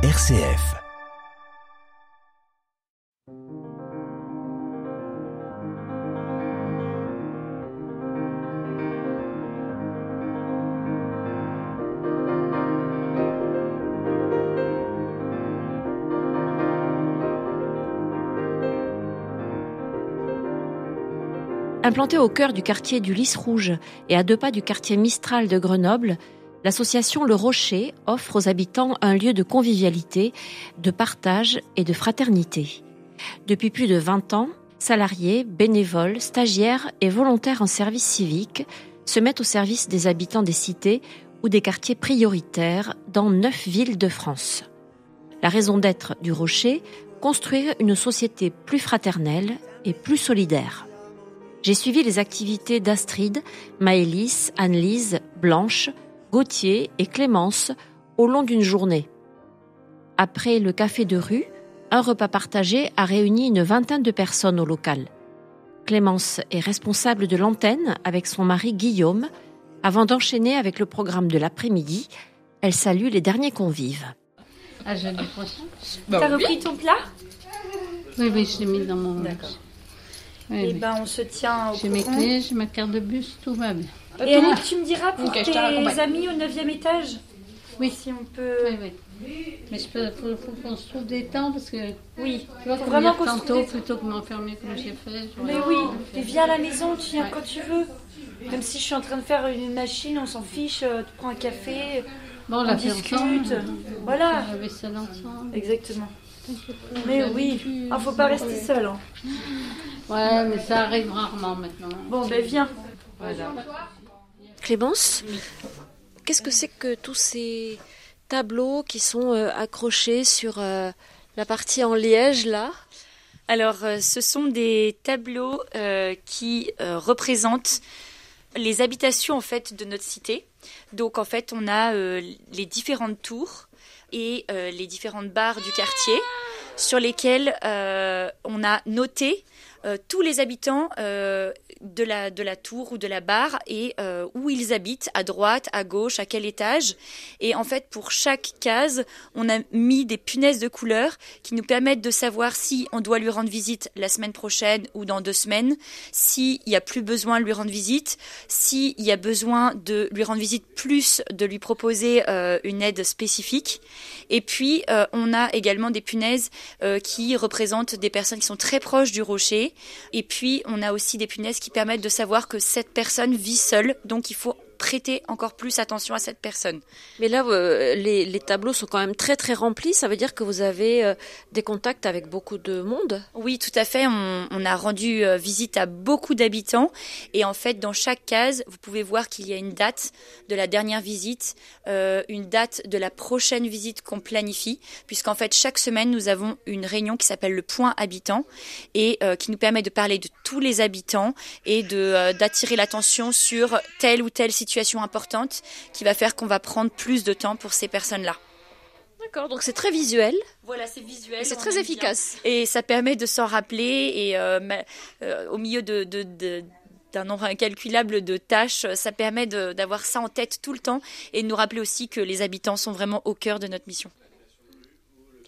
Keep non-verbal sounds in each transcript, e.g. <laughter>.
RCF. Implantée au cœur du quartier du Lys Rouge et à deux pas du quartier Mistral de Grenoble, l'association Le Rocher offre aux habitants un lieu de convivialité, de partage et de fraternité. Depuis plus de 20 ans, salariés, bénévoles, stagiaires et volontaires en service civique se mettent au service des habitants des cités ou des quartiers prioritaires dans neuf villes de France. La raison d'être du Rocher, construire une société plus fraternelle et plus solidaire. J'ai suivi les activités d'Astrid, Maëlys, Anne-Lise, Blanche, Gauthier et Clémence au long d'une journée. Après le café de rue, un repas partagé a réuni une vingtaine de personnes au local. Clémence est responsable de l'antenne avec son mari Guillaume. Avant d'enchaîner avec le programme de l'après-midi, elle salue les derniers convives. Ah, j'ai du poisson. T'as repris ton plat? Oui, oui, je l'ai mis dans mon. D'accord. Oui, Et oui. ben on se tient au J'ai mes clés, j'ai ma carte de bus, tout va bien. Et Annick, tu me diras pour Ok, je te tes amis au 9e étage Oui. Si on peut. Oui, oui. Mais je peux, faut, faut qu'on se trouve des temps parce que Oui. tu vois, Faut vraiment qu'on se trouve tantôt des- plutôt que m'enfermer comme j'ai fait. Mais oui, et viens à la maison, tu viens Ouais. quand tu veux. Même si je suis en train de faire une machine, on s'en fiche, euh, tu prends un café, Bon, on on l'a discute. ensemble. Voilà. Ensemble. Exactement. Mais oui, pu- ah, faut pas rester seul. hein. Ouais, mais ça arrive rarement maintenant. Bon, ben viens. Voilà. Clémence, qu'est-ce que c'est que tous ces tableaux qui sont euh, accrochés sur euh, la partie en liège là? Alors, euh, ce sont des tableaux euh, qui euh, représentent les habitations en fait de notre cité. Donc, en fait, on a euh, les différentes tours et les différentes barres du quartier sur lesquelles on a noté tous les habitants euh, de, la, tour ou de la barre et euh, où ils habitent, à droite, à gauche, à quel étage. Et en fait, pour chaque case, on a mis des punaises de couleur qui nous permettent de savoir si on doit lui rendre visite la semaine prochaine ou dans deux semaines, s'il n'y a plus besoin de lui rendre visite, s'il y a besoin de lui rendre visite plus, de lui proposer euh, une aide spécifique. Et puis, euh, on a également des punaises euh, qui représentent des personnes qui sont très proches du rocher. Et puis, on a aussi des punaises qui permettent de savoir que cette personne vit seule, donc il faut prêter encore plus attention à cette personne. Mais là, euh, les, les tableaux sont quand même très très remplis. Ça veut dire que vous avez euh, des contacts avec beaucoup de monde? Oui, tout à fait. On, on a rendu euh, visite à beaucoup d'habitants et en fait, dans chaque case, vous pouvez voir qu'il y a une date de la dernière visite, euh, une date de la prochaine visite qu'on planifie, puisqu'en fait, chaque semaine, nous avons une réunion qui s'appelle le point habitant et euh, qui nous permet de parler de tous les habitants et de euh, d'attirer l'attention sur telle ou telle situation importante qui va faire qu'on va prendre plus de temps pour ces personnes-là. D'accord, donc c'est très visuel Voilà, c'est visuel. très bien. efficace. Et ça permet de s'en rappeler et euh, euh, au milieu de, de- de- d'un nombre incalculable de tâches, ça permet d'avoir ça en tête tout le temps et de nous rappeler aussi que les habitants sont vraiment au cœur de notre mission.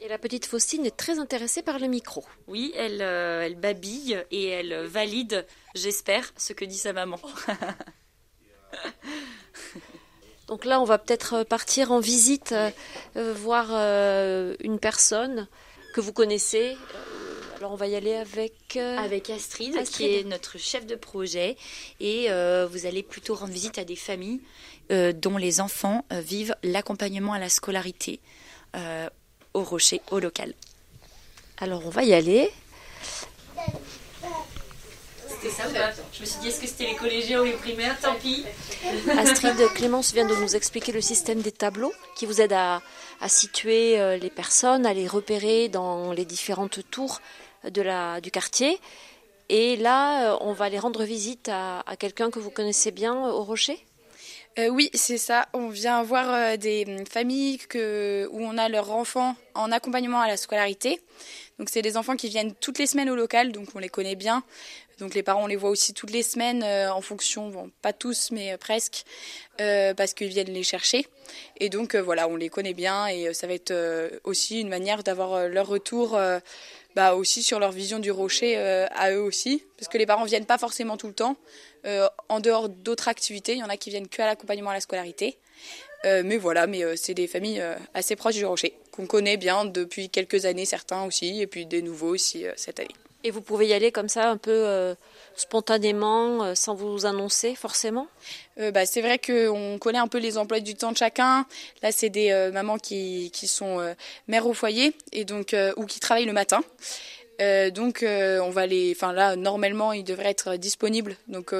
Et la petite Faustine est très intéressée par le micro. Oui, elle, euh, elle babille et elle valide, j'espère, ce que dit sa maman. <laughs> <laughs> Donc là, on va peut-être partir en visite, euh, euh, voir euh, une personne que vous connaissez. Alors on va y aller avec... euh, Avec Astrid, Astrid. qui est notre chef de projet. Et vous allez plutôt rendre visite à des familles dont les enfants vivent l'accompagnement à la scolarité au Rocher, au local. Alors on va y aller. C'était ça Je me suis dit, est-ce que c'était les collégiens ou les primaires Tant pis. Astrid Clémence vient de nous expliquer le système des tableaux qui vous aide à, situer euh, les personnes, à les repérer dans les différentes tours de la, du quartier. Et là, euh, on va aller rendre visite à, quelqu'un que vous connaissez bien euh, au Rocher? Euh, oui, c'est ça. On vient voir euh, des hum, familles où on a leurs enfants en accompagnement à la scolarité. Donc c'est des enfants qui viennent toutes les semaines au local, donc on les connaît bien. Donc les parents, on les voit aussi toutes les semaines euh, en fonction, bon, pas tous, mais presque, parce qu'ils viennent les chercher. Et donc voilà, on les connaît bien et ça va être aussi une manière d'avoir leur retour. Bah aussi sur leur vision du rocher à eux aussi, parce que les parents viennent pas forcément tout le temps. en dehors d'autres activités, il y en a qui viennent que à l'accompagnement à la scolarité. mais voilà, mais c'est des familles assez proches du rocher, qu'on connaît bien depuis quelques années certains aussi, et puis des nouveaux aussi cette année. Et vous pouvez y aller comme ça, un peu euh, spontanément, euh, sans vous annoncer forcément? Euh, bah, C'est vrai qu'on connaît un peu les emplois du temps de chacun. Là, c'est des mamans qui, qui sont mères au foyer et donc ou qui travaillent le matin. Donc on va les, enfin là normalement ils devraient être disponibles. Donc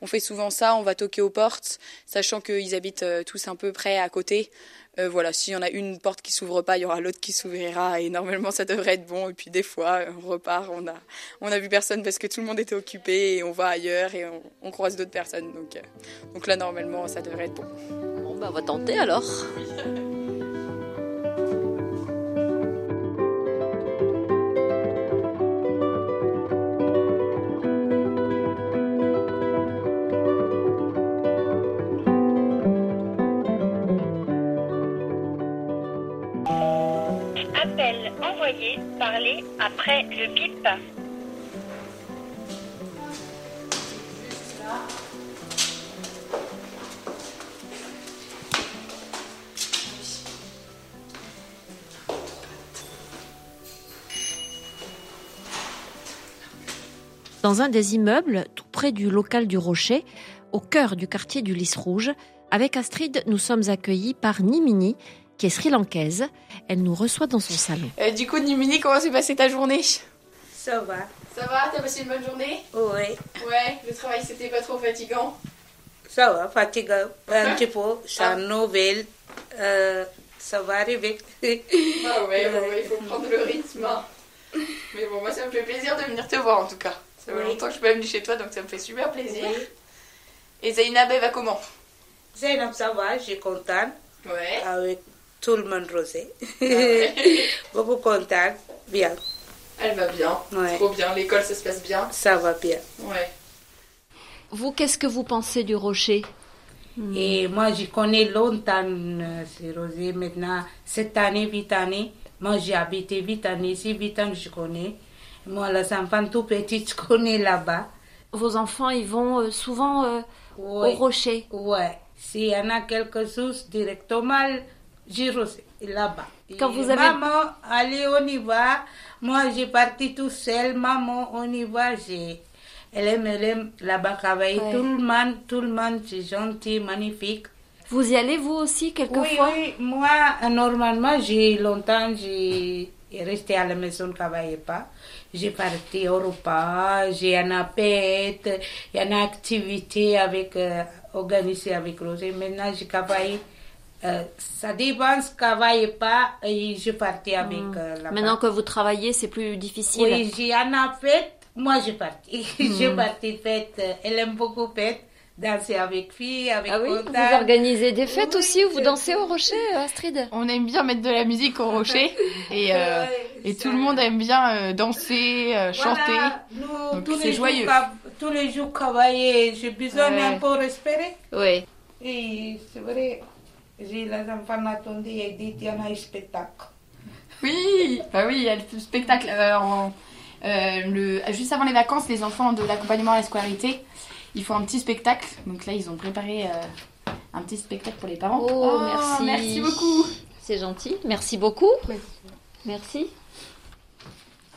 on fait souvent ça, on va toquer aux portes, sachant qu'ils habitent tous un peu près à côté. Euh, voilà, s'il y en a une porte qui s'ouvre pas, il y aura l'autre qui s'ouvrira et normalement ça devrait être bon. Et puis des fois, on repart, on a, on a vu personne parce que tout le monde était occupé et on va ailleurs et on, croise d'autres personnes. Donc, euh, donc là, normalement, ça devrait être bon. Bon, bah, on va tenter alors. <laughs> parler après le bip. Dans un des immeubles, tout près du local du Rocher, au cœur du quartier du Lys Rouge, avec Astrid, nous sommes accueillis par Nimini, qui est sri-lankaise. Elle nous reçoit dans son salon. Euh, du coup, Nimini, comment s'est passée ta journée? Ça va. Ça va? T'as passé une bonne journée? Oui. Ouais, le travail c'était pas trop fatigant? Ça va, fatigant. Un petit peu, c'est ah. nouvelle. Euh, ça va arriver. <laughs> ah ouais, il faut prendre le rythme. Hein. Mais bon, moi ça me fait plaisir de venir te voir en tout cas. Ça fait longtemps que je suis pas venue chez toi donc ça me fait super plaisir. Et Zainab, elle va comment? Zainab, ça va, je suis contente. Ouais. Avec tout le monde rosé. <laughs> Beaucoup content, bien. Elle va bien, trop bien. L'école, ça se passe bien. Ça va bien. Ouais. Vous, qu'est-ce que vous pensez du rocher? Et moi, je connais longtemps euh, ces rosés. Maintenant, cette année, huit années. Moi, j'ai habité huit années ici, huit ans je connais. Moi, les enfants tout petits, <laughs> je connais là-bas. Vos enfants, ils vont euh, souvent euh, au rocher? Ouais. S'il y en a quelque chose directement, Girosé, là-bas. Quand vous avez... Maman, allez, on y va. Moi, j'ai parti tout seul. Maman, on y va. Elle aime, elle aime là-bas travailler. Tout le monde, tout le monde, c'est gentil, magnifique. Vous y allez, vous aussi, quelquefois? Oui, oui. Moi, normalement, j'ai longtemps, j'ai resté à la maison, ne travaillais pas. J'ai parti au repas, j'ai un appel, il y a une activité avec, euh, organisée avec Rosé. Maintenant, j'ai travaillé euh, ça dépend ce travaille pas et je partais avec hmm. euh, la Maintenant que vous travaillez, c'est plus difficile. Oui, j'ai un fête, moi je partais. <laughs> je hmm. partais fête, elle aime beaucoup fête danser avec filles, avec ah oui, Vous organisez des fêtes aussi où vous dansez au rocher, Astrid? On aime bien mettre de la musique au rocher <laughs> et, euh, et tout le monde aime bien danser, chanter. Donc c'est joyeux. tous les jours travailler, j'ai besoin un peu respirer. Oui. Et c'est vrai, j'ai les enfants attendu et dit il y a un spectacle. Oui, bah oui, il y a le spectacle. Euh, euh, le, juste avant les vacances, les enfants de l'accompagnement à la scolarité, ils font un petit spectacle. Donc là, ils ont préparé euh, un petit spectacle pour les parents. Oh, oh merci. Merci beaucoup. C'est gentil. Merci beaucoup. Merci.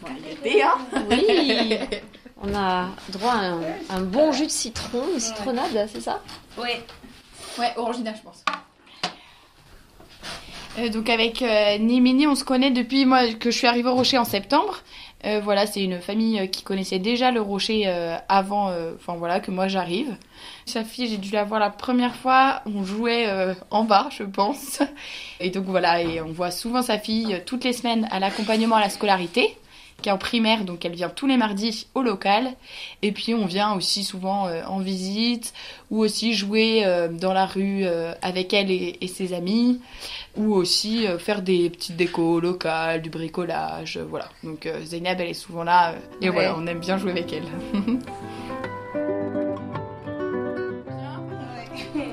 Bon, hein Oui. <laughs> On a droit à un, un, bon jus de citron, une citronnade, c'est ça? Oui. Ouais, orangina, je pense. Euh, donc avec euh, on se connaît depuis moi que je suis arrivée au Rocher en septembre. Euh, voilà, c'est une famille qui connaissait déjà le Rocher avant, enfin voilà, que moi j'arrive. Sa fille, j'ai dû la voir la première fois. On jouait en bas, je pense. Et donc voilà, et on voit souvent sa fille toutes les semaines à l'accompagnement à la scolarité. Qui est en primaire, donc elle vient tous les mardis au local. Et puis on vient aussi souvent euh, en visite ou aussi jouer euh, dans la rue euh, avec elle et, et ses amis ou aussi euh, faire des petites décos locales, du bricolage, euh, voilà. Donc euh, Zeynep elle est souvent là euh, et Ouais. voilà, on aime bien jouer avec elle. <laughs>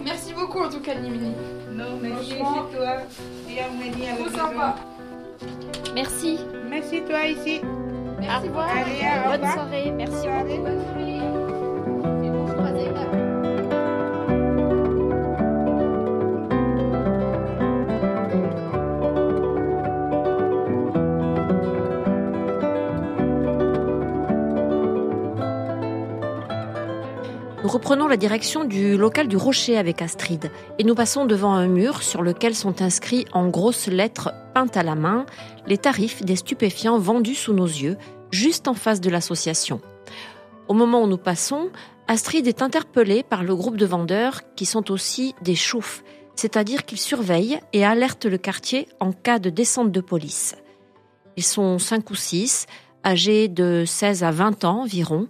Merci beaucoup en tout cas Nimini. Non, merci, c'est toi. Bienvenue à la Trop maison. sympa. Merci. Merci toi ici. Merci beaucoup. Allez, au Bonne revoir. soirée. Merci Soirée. beaucoup. Reprenons la direction du local du Rocher avec Astrid et nous passons devant un mur sur lequel sont inscrits en grosses lettres peintes à la main les tarifs des stupéfiants vendus sous nos yeux, juste en face de l'association. Au moment où nous passons, Astrid est interpellée par le groupe de vendeurs qui sont aussi des choufs, c'est-à-dire qu'ils surveillent et alertent le quartier en cas de descente de police. Ils sont cinq ou six, âgés de 16 à 20 ans environ.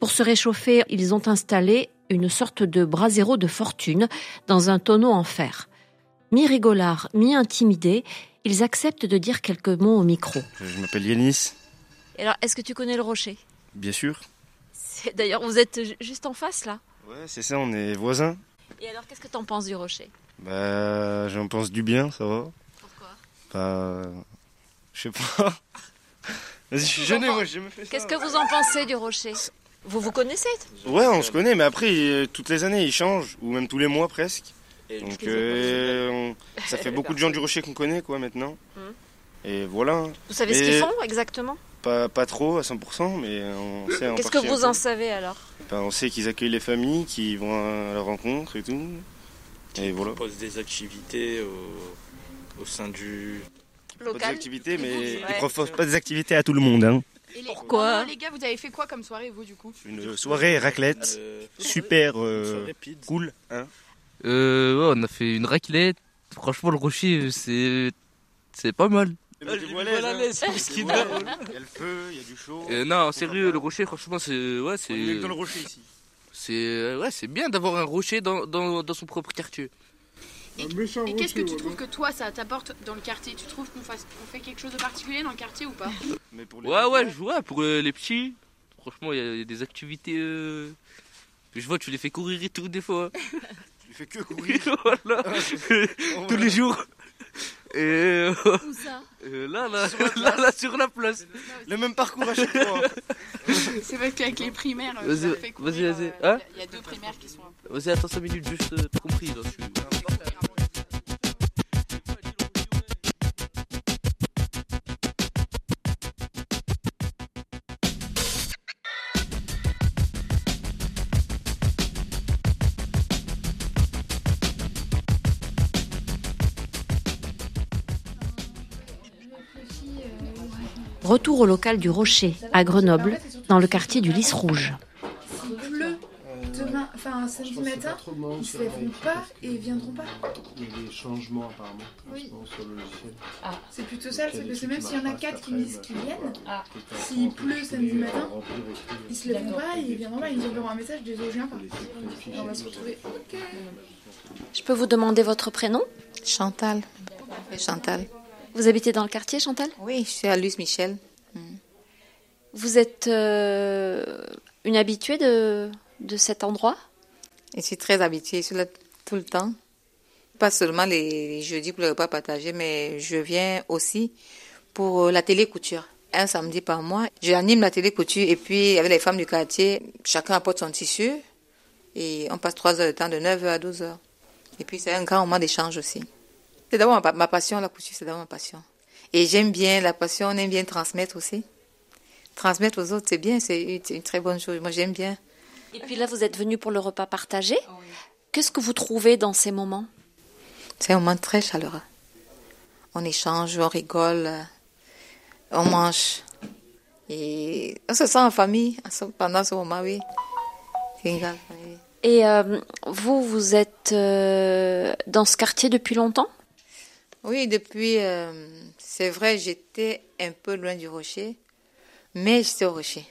Pour se réchauffer, ils ont installé une sorte de brasero de fortune dans un tonneau en fer. Mi-rigolards, mi-intimidés, ils acceptent de dire quelques mots au micro. Je m'appelle Yanis, Alors, est-ce que tu connais le rocher? Bien sûr. D'ailleurs, vous êtes ju- juste en face là. Ouais, c'est ça, on est voisins. Et alors, qu'est-ce que tu en penses du rocher? Bah, j'en pense du bien, ça va. Pourquoi? Bah, je sais pas. <laughs> Vas-y, je suis gêné, moi, j'ai jamais fait ça. Qu'est-ce que vous en pensez du rocher? Vous vous connaissez? Ouais, on se connaît, mais après, toutes les années, ils changent, ou même tous les mois presque. Donc, euh, on- ça fait beaucoup de gens du Rocher qu'on connaît, quoi, maintenant. Mhm. Et voilà, Vous savez ce Et- qu'ils font exactement? Pas, pas trop à 100%, mais on sait en Qu'est-ce que vous en savez alors? Bah, On sait qu'ils accueillent les familles, qu'ils vont à la rencontre et tout. Et voilà. propose des activités au, au sein du. Pas des activités, mais Ouais. ils proposent pas des activités à tout le monde. Hein. Pourquoi Les gars, vous avez fait quoi comme soirée vous du coup Une soirée raclette, euh, super euh, cool. Hein Euh, ouais, on a fait une raclette. Franchement, le rocher, c'est, c'est pas mal. Il y a le feu, il y a du chaud. Euh, non, sérieux, le rocher, franchement, c'est, ouais, On est c'est, dans le rocher ici. c'est, ouais, c'est bien d'avoir un rocher dans, dans, dans son propre quartier. Et qu'est-ce que tu trouves que toi ça t'apporte dans le quartier? Tu trouves qu'on fait quelque chose de particulier dans le quartier ou pas? Mais pour les Ouais, ouais, je vois, pour euh, les petits, franchement, il y a- il y, a des activités, euh, je vois, tu les fais courir et tout, des fois. <laughs> Il fait que <laughs> courir. voilà, <laughs> tous les jours. Et euh, Où ça euh, là, là, là, là, sur la place. Le même parcours à chaque fois. <laughs> C'est vrai qu'avec les primaires, euh, Vas-y, ça fait courir, vas-y, vas-y. euh, Hein Il y a deux primaires qui sont un peu. Vas-y, attends 5 minutes, juste, t'as compris, là, je suis- Retour au local du Rocher, à Grenoble, dans le quartier du Lys Rouge. S'il pleut demain, enfin samedi matin, ils se lèveront pas et ils viendront pas. Il y a des changements apparemment Oui. sur le logiciel. C'est plutôt ça, c'est que c'est même s'il y en a quatre qui me disent qu'ils viennent, Ah. s'il pleut samedi matin, ils se lèveront pas et ils viendront pas, ils nous enverront un message, désolé, je viens pas. Et on va se retrouver. Ok. Je peux vous demander votre prénom? Chantal. Chantal. Vous habitez dans le quartier, Chantal? Oui, je suis à Luce Michel. Vous êtes euh, une habituée de, de cet endroit? Je suis très habituée, je suis là tout le temps. Pas seulement les, les jeudis pour le repas partagé, mais je viens aussi pour la télécouture. Un samedi par mois, j'anime la télécouture et puis avec les femmes du quartier, chacun apporte son tissu et on passe trois heures de temps de 9h à 12h. Et puis c'est un grand moment d'échange aussi. C'est d'abord ma, ma passion, la couture, c'est d'abord ma passion. Et j'aime bien la passion, on aime bien transmettre aussi. Transmettre aux autres, c'est bien, c'est une, très bonne chose. Moi, j'aime bien. Et puis là, vous êtes venu pour le repas partagé. Qu'est-ce que vous trouvez dans ces moments? C'est un moment très chaleureux. On échange, on rigole, euh, on mange. Et on se sent en famille pendant ce moment, oui. Et euh, vous, vous êtes euh, dans ce quartier depuis longtemps? Oui, depuis, euh, c'est vrai, j'étais un peu loin du rocher. mais j'étais au rocher.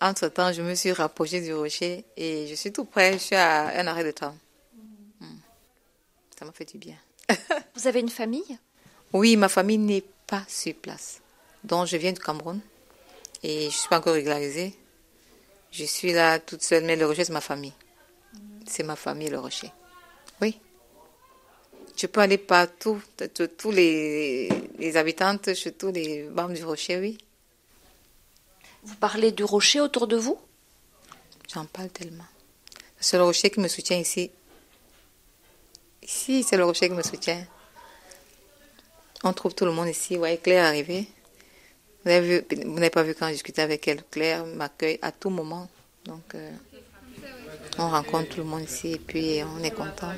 Entre-temps, je me suis rapprochée du rocher et je suis tout près, je suis à un arrêt de tram. Hmm. Ça m'a fait du bien. <laughs> Vous avez une famille? Oui, ma famille n'est pas sur place. Donc, je viens du Cameroun et je ne suis pas encore régularisée. Je suis là toute seule, mais le rocher, c'est ma famille. C'est ma famille, le rocher. Oui. Je peux aller partout, tous les, les habitantes, chez tous les membres du rocher, oui. Vous parlez du rocher autour de vous? J'en parle tellement. C'est le rocher qui me soutient ici. Ici, c'est le rocher qui me soutient. On trouve tout le monde ici. Ouais, Claire est arrivée. Vous n'avez pas vu quand je discutais avec elle. Claire m'accueille à tout moment. Donc, euh, on rencontre tout le monde ici et puis on est content.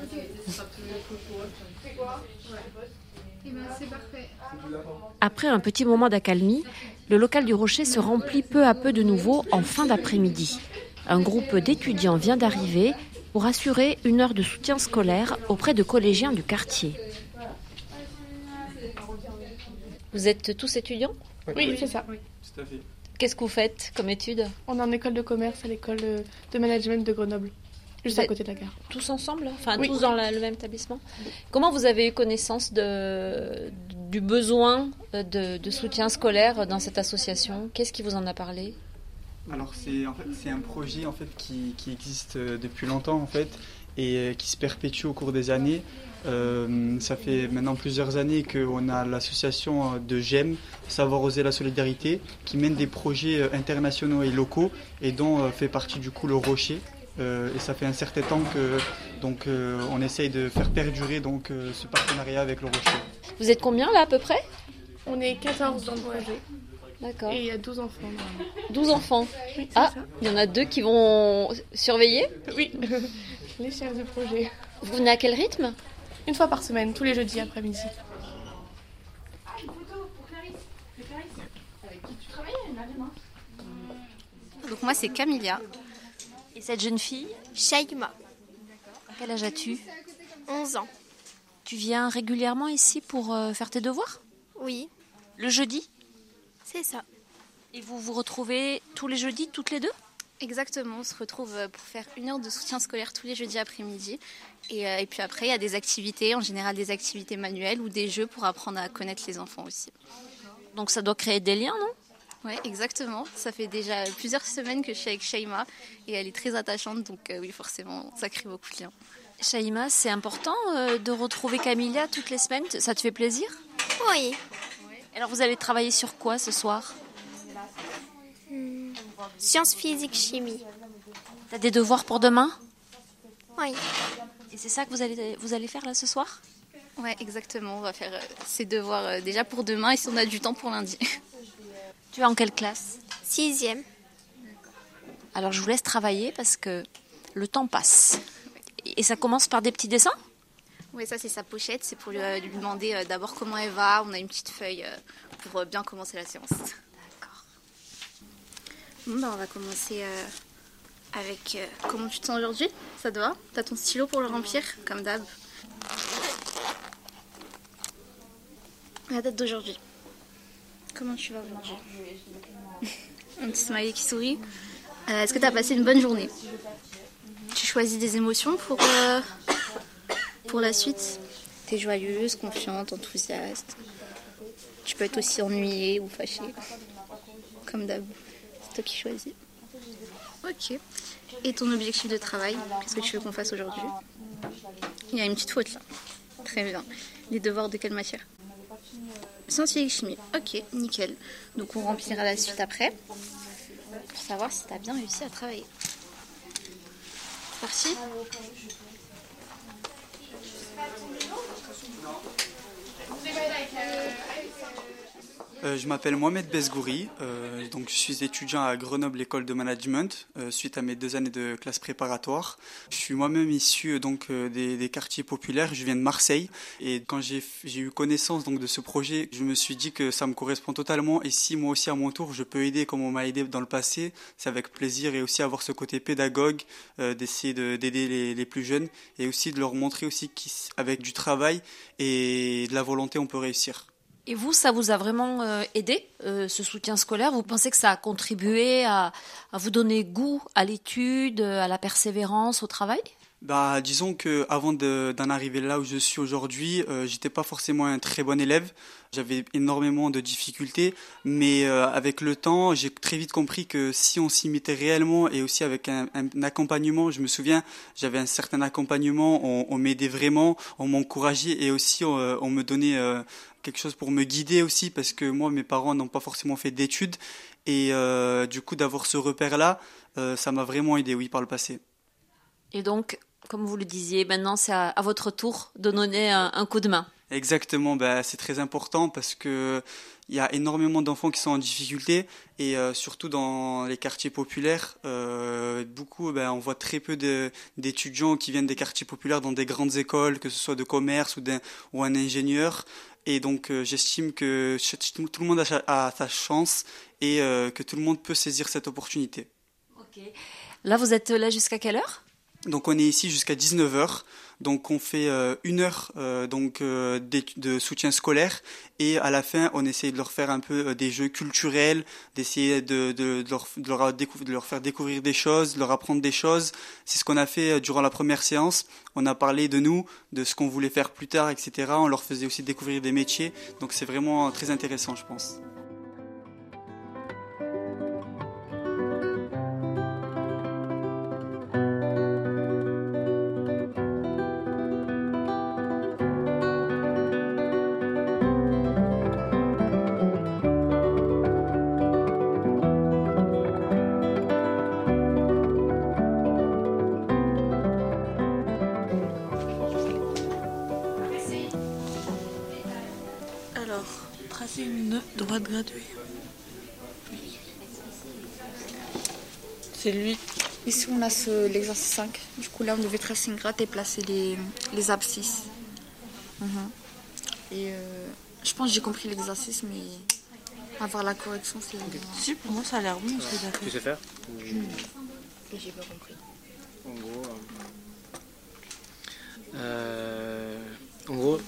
Après un petit moment d'accalmie, le local du Rocher se remplit peu à peu de nouveau en fin d'après-midi. Un groupe d'étudiants vient d'arriver pour assurer une heure de soutien scolaire auprès de collégiens du quartier. Vous êtes tous étudiants? Oui, c'est ça. Qu'est-ce que vous faites comme études On est en école de commerce à l'école de management de Grenoble, juste à côté de la gare. Tous ensemble Enfin, tous dans le même établissement. Comment vous avez eu connaissance de, du besoin de, soutien scolaire dans cette association? Qu'est-ce qui vous en a parlé? Alors, c'est en fait, un projet en fait, qui, qui, existe depuis longtemps en fait, et qui se perpétue au cours des années. Euh, ça fait maintenant plusieurs années qu'on a l'association de GEM, Savoir oser la solidarité, qui mène des projets euh, internationaux et locaux et dont euh, fait partie du coup le Rocher. et ça fait un certain temps que donc on essaye de faire perdurer donc ce partenariat avec le Rocher. Vous êtes combien là à peu près? On est 14 dans le projet. D'accord. Et il y a 12 enfants. 12 enfants Ah, il y en a deux qui vont surveiller? Oui, <laughs> les chefs de projet. Vous venez à quel rythme? Une fois par semaine, tous les jeudis après-midi. Donc moi c'est Camilia. Et cette jeune fille? Shaima. Quel âge as-tu? 11 ans. Tu viens régulièrement ici pour euh, faire tes devoirs? Oui. Le jeudi? C'est ça. Et vous vous retrouvez tous les jeudis, toutes les deux? Exactement, on se retrouve euh, pour faire une heure de soutien scolaire tous les jeudis après-midi. Euh, et, puis après, il y a des activités, en général des activités manuelles ou des jeux pour apprendre à connaître les enfants aussi. Donc ça doit créer des liens, non? Oui, exactement. Ça fait déjà plusieurs semaines que je suis avec Shaima et elle est très attachante, donc euh, oui, forcément, ça crée beaucoup de liens. Shaima, c'est important de retrouver Camilla toutes les semaines? Ça te fait plaisir? Oui. Alors vous allez travailler sur quoi ce soir? Sciences physiques, chimie. T'as des devoirs pour demain? Oui. Et c'est ça que vous allez, vous allez faire là ce soir? Ouais, exactement. On va faire euh, ces devoirs euh, déjà pour demain et si on a du temps pour lundi. <laughs> Tu es en quelle classe? Sixième. Alors je vous laisse travailler parce que le temps passe. Et ça commence par des petits dessins? Oui, ça c'est sa pochette. C'est pour lui, euh, lui demander d'abord comment elle va. On a une petite feuille pour bien commencer la séance. Bah, on va commencer euh, avec euh, comment tu te sens aujourd'hui. Ça te va T'as ton stylo pour le remplir, comme d'hab? La date d'aujourd'hui. Comment tu vas aujourd'hui? <laughs> Un petit smiley qui sourit. Euh, est-ce que tu as passé une bonne journée? Tu choisis des émotions pour, pour la suite? T'es joyeuse, confiante, enthousiaste. Tu peux être aussi ennuyée ou fâchée, comme d'hab qui choisis. Ok. Et ton objectif de travail, qu'est-ce que tu veux qu'on fasse aujourd'hui? Il y a une petite faute là. Très bien. Les devoirs de quelle matière? Scientifique chimie. Ok, nickel. Donc on remplira la suite après pour savoir si tu as bien réussi à travailler. Parti? Euh, je m'appelle Mohamed Besgouri, euh, donc je suis étudiant à Grenoble École de Management euh, suite à mes deux années de classe préparatoire. Je suis moi-même issu donc des, quartiers populaires, je viens de Marseille et quand j'ai eu connaissance donc de ce projet, je me suis dit que ça me correspond totalement et si moi aussi à mon tour je peux aider comme on m'a aidé dans le passé, c'est avec plaisir et aussi avoir ce côté pédagogue, d'essayer d'aider les, les, plus jeunes et aussi de leur montrer aussi qu'avec du travail et de la volonté on peut réussir. Et vous, ça vous a vraiment euh, aidé, euh, ce soutien scolaire? Vous pensez que ça a contribué à, vous donner goût à l'étude, à la persévérance, au travail? Bah, disons que avant de- d'en arriver là où je suis aujourd'hui, euh, j'étais pas forcément un très bon élève. J'avais énormément de difficultés, mais euh, avec le temps, j'ai très vite compris que si on s'y mettait réellement et aussi avec un, accompagnement, je me souviens, j'avais un certain accompagnement, on, m'aidait vraiment, on m'encourageait et aussi euh, on me donnait euh, quelque chose pour me guider aussi parce que moi, mes parents n'ont pas forcément fait d'études et euh, du coup d'avoir ce repère-là, euh, ça m'a vraiment aidé, oui, par le passé. Et donc, comme vous le disiez, maintenant c'est à, à votre tour de donner un, un coup de main. Exactement, bah, c'est très important parce que il y a énormément d'enfants qui sont en difficulté et euh, surtout dans les quartiers populaires, euh, beaucoup, bah, on voit très peu d'étudiants qui viennent des quartiers populaires dans des grandes écoles, que ce soit de commerce ou, d'un- ou un ingénieur. Et donc euh, j'estime que tout le monde a, sa chance et euh, que tout le monde peut saisir cette opportunité. Là, vous êtes là jusqu'à quelle heure? Donc on est ici jusqu'à 19h. Donc on fait euh, une heure euh, donc euh, de soutien scolaire et à la fin on essaie de leur faire un peu des jeux culturels, d'essayer de, de, de leur, de, leur de leur faire découvrir des choses, de leur apprendre des choses. C'est ce qu'on a fait durant la première séance. On a parlé de nous, de ce qu'on voulait faire plus tard, etc. On leur faisait aussi découvrir des métiers. Donc c'est vraiment très intéressant je pense. Ce- l'exercice 5. Du coup, là, on devait tracer une gratte et placer les, les abscisses. Mhm. Et euh, je pense que j'ai compris l'exercice, mais avoir la correction, c'est. Si, pour moi, ça a l'air bon ce que. Tu sais faire J'ai pas compris. En gros, euh, en gros,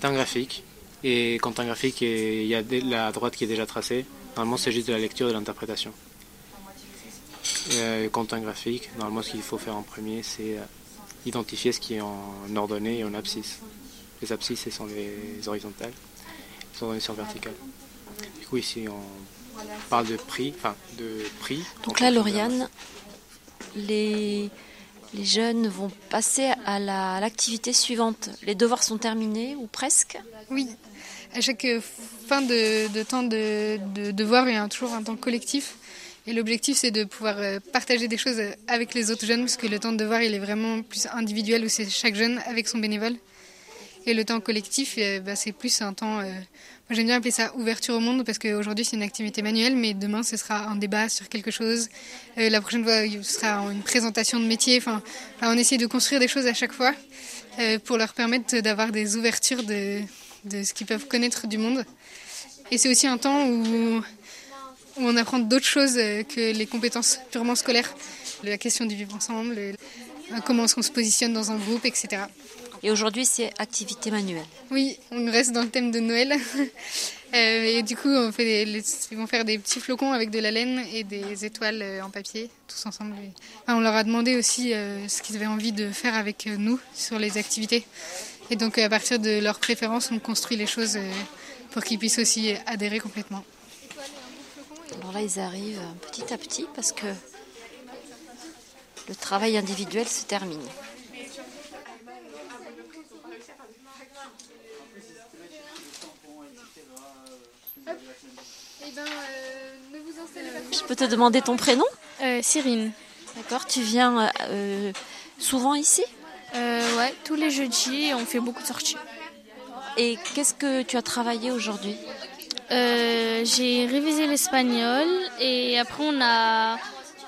t'as un graphique, et quand t'as un graphique et il y a la droite qui est déjà tracée, normalement c'est juste de la lecture et de l'interprétation. Euh, un graphique, normalement ce qu'il faut faire en premier, c'est euh, identifier ce qui est en ordonnée et en abscisse. Les abscisses, ce sont les horizontales, les ordonnées sont verticales. Du coup, ici, on parle de prix, enfin de prix. Donc là, Lauriane, les, les jeunes vont passer à la- à l'activité suivante. Les devoirs sont terminés ou presque? Oui, à chaque euh, fin de, de temps de, de devoir, il y a toujours un temps collectif. Et l'objectif, c'est de pouvoir euh, partager des choses euh, avec les autres jeunes, parce que le temps de devoir, il est vraiment plus individuel, où c'est chaque jeune avec son bénévole. Et le temps collectif, euh, bah, c'est plus un temps... moi, j'aime bien appeler ça ouverture au monde, parce qu'aujourd'hui, c'est une activité manuelle, mais demain, ce sera un débat sur quelque chose. La prochaine fois, ce sera une présentation de métier. Enfin, enfin, on essaie de construire des choses à chaque fois pour leur permettre d'avoir des ouvertures de ce qu'ils peuvent connaître du monde. Et c'est aussi un temps où, où on apprend d'autres choses euh, que les compétences purement scolaires. La question du vivre ensemble, le- euh, comment est-ce qu'on se positionne dans un groupe, etc. Et aujourd'hui, c'est activité manuelle. Oui, on reste dans le thème de Noël. <laughs> Euh, et du coup, on fait des- les- ils vont faire des petits flocons avec de la laine et des étoiles en papier, tous ensemble. Enfin, on leur a demandé aussi ce qu'ils avaient envie de faire avec nous sur les activités. Et donc, à partir de leurs préférences, on construit les choses pour qu'ils puissent aussi adhérer complètement. Alors là, ils arrivent petit à petit parce que le travail individuel se termine. Je peux te demander ton prénom? Cyrine. D'accord, tu viens euh, souvent ici? Euh, ouais, tous les jeudis, on fait beaucoup de sorties. Et qu'est-ce que tu as travaillé aujourd'hui? Euh, J'ai révisé l'espagnol et après on a,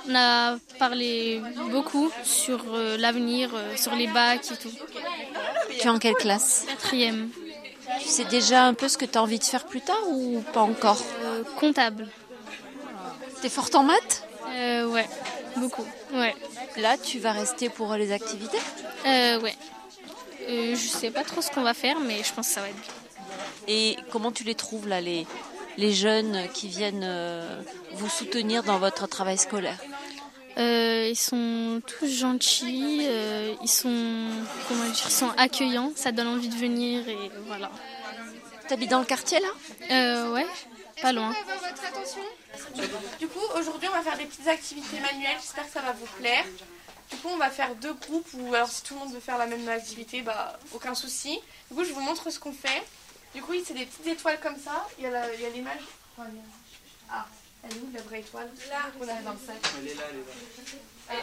on a parlé beaucoup sur euh, l'avenir, euh, sur les bacs et tout. Tu es en quelle classe? Quatrième. Tu sais déjà un peu ce que tu as envie de faire plus tard ou pas encore? Comptable. T'es forte en maths? Ouais, beaucoup. Ouais. Là, tu vas rester pour les activités? Ouais. Je sais pas trop ce qu'on va faire, mais je pense que ça va être bien. Et comment tu les trouves là, les, les jeunes qui viennent euh, vous soutenir dans votre travail scolaire? Euh, ils sont tous gentils, euh, ils sont comment dire, ils sont accueillants, ça donne envie de venir et voilà. T'habites dans le quartier là? Euh, Ouais, pas loin. avoir votre attention? Du coup, aujourd'hui, on va faire des petites activités manuelles. J'espère que ça va vous plaire. Du coup, on va faire deux groupes ou alors si tout le monde veut faire la même activité, bah aucun souci. Du coup, je vous montre ce qu'on fait. Du coup, c'est des petites étoiles comme ça. Il y a la- il y a l'image. Elle Ah, elle est où la vraie étoile? Là, on a dans le sac? Elle est là, elle est là.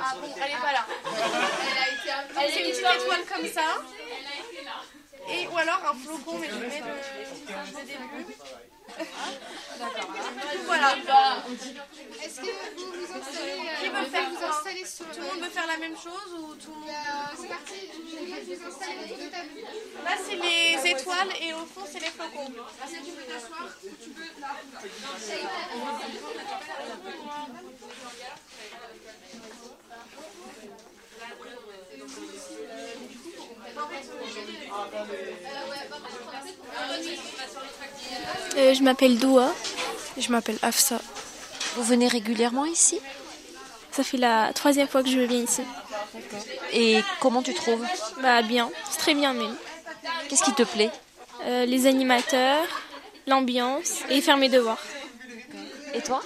Ah bon, elle est pas là. Elle a été Elle est une petite étoile comme ça. Et ou alors un flocon, mais je mets le le début. D'accord. Voilà. Est-ce que vous vous installez euh, Qui veut vous faire vous quoi installez sur Tout le monde veut faire la même chose ou tout le monde C'est parti, je vous installer autour de table. Là, c'est les étoiles et au fond, c'est les flocons. Que tu peux t'asseoir ou tu peux là Euh, je m'appelle Doua. Je m'appelle Afsa. Vous venez régulièrement ici? Ça fait la troisième fois que je viens ici. Et comment tu trouves? Bah bien, c'est très bien même. Qu'est-ce qui te plaît? Euh, Les animateurs, l'ambiance et faire mes devoirs. Et toi?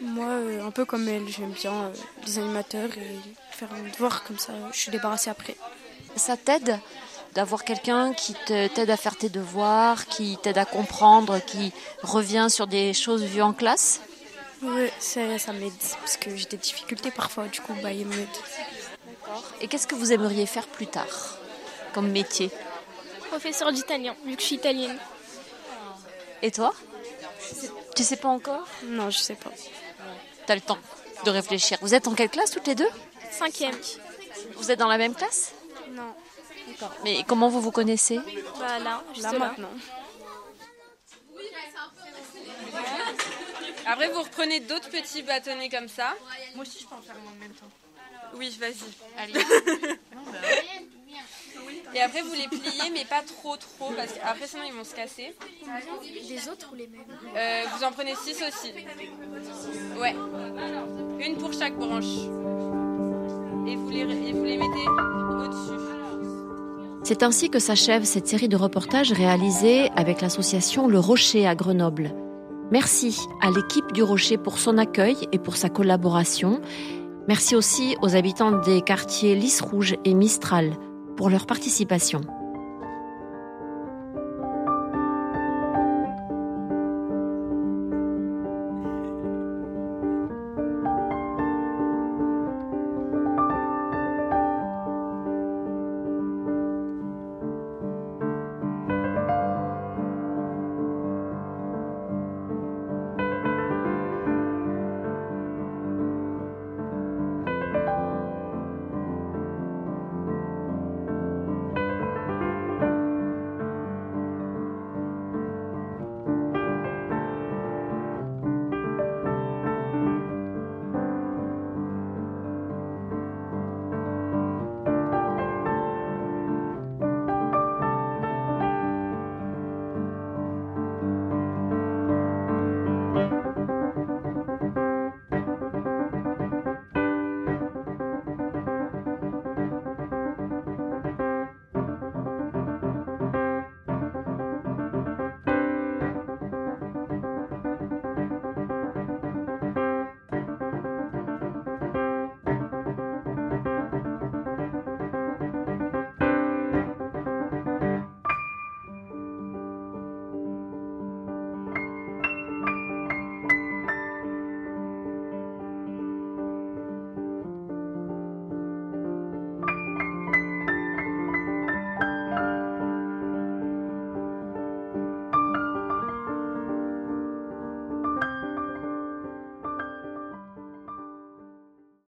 Moi, euh, un peu comme elle, j'aime bien euh, les animateurs et faire mes devoirs comme ça, je suis débarrassée après. Ça t'aide d'avoir quelqu'un qui te- t'aide à faire tes devoirs, qui t'aide à comprendre, qui revient sur des choses vues en classe? Ça, ça m'aide parce que j'ai des difficultés parfois, du coup, bah, il m'aide. Et qu'est-ce que vous aimeriez faire plus tard comme métier? Professeur d'italien, vu que je suis italienne. Et toi? Tu sais pas encore? Non, je sais pas. T'as le temps de réfléchir. Vous êtes en quelle classe toutes les deux? Cinquième. Vous êtes dans la même classe? Non. D'accord. Mais comment vous vous connaissez? Bah là, juste Là, là. maintenant. Après, vous reprenez d'autres petits bâtonnets comme ça. Moi aussi, je peux en faire en même temps. Oui, vas-y. Allez. <laughs> Et après, vous les pliez, mais pas trop, trop, parce qu'après, sinon, ils vont se casser. Les autres ou les mêmes? Euh, vous en prenez 6 aussi. Ouais. Une pour chaque branche. C'est ainsi que s'achève cette série de reportages réalisés avec l'association Le Rocher à Grenoble. Merci à l'équipe du Rocher pour son accueil et pour sa collaboration. Merci aussi aux habitants des quartiers Lys Rouge et Mistral pour leur participation.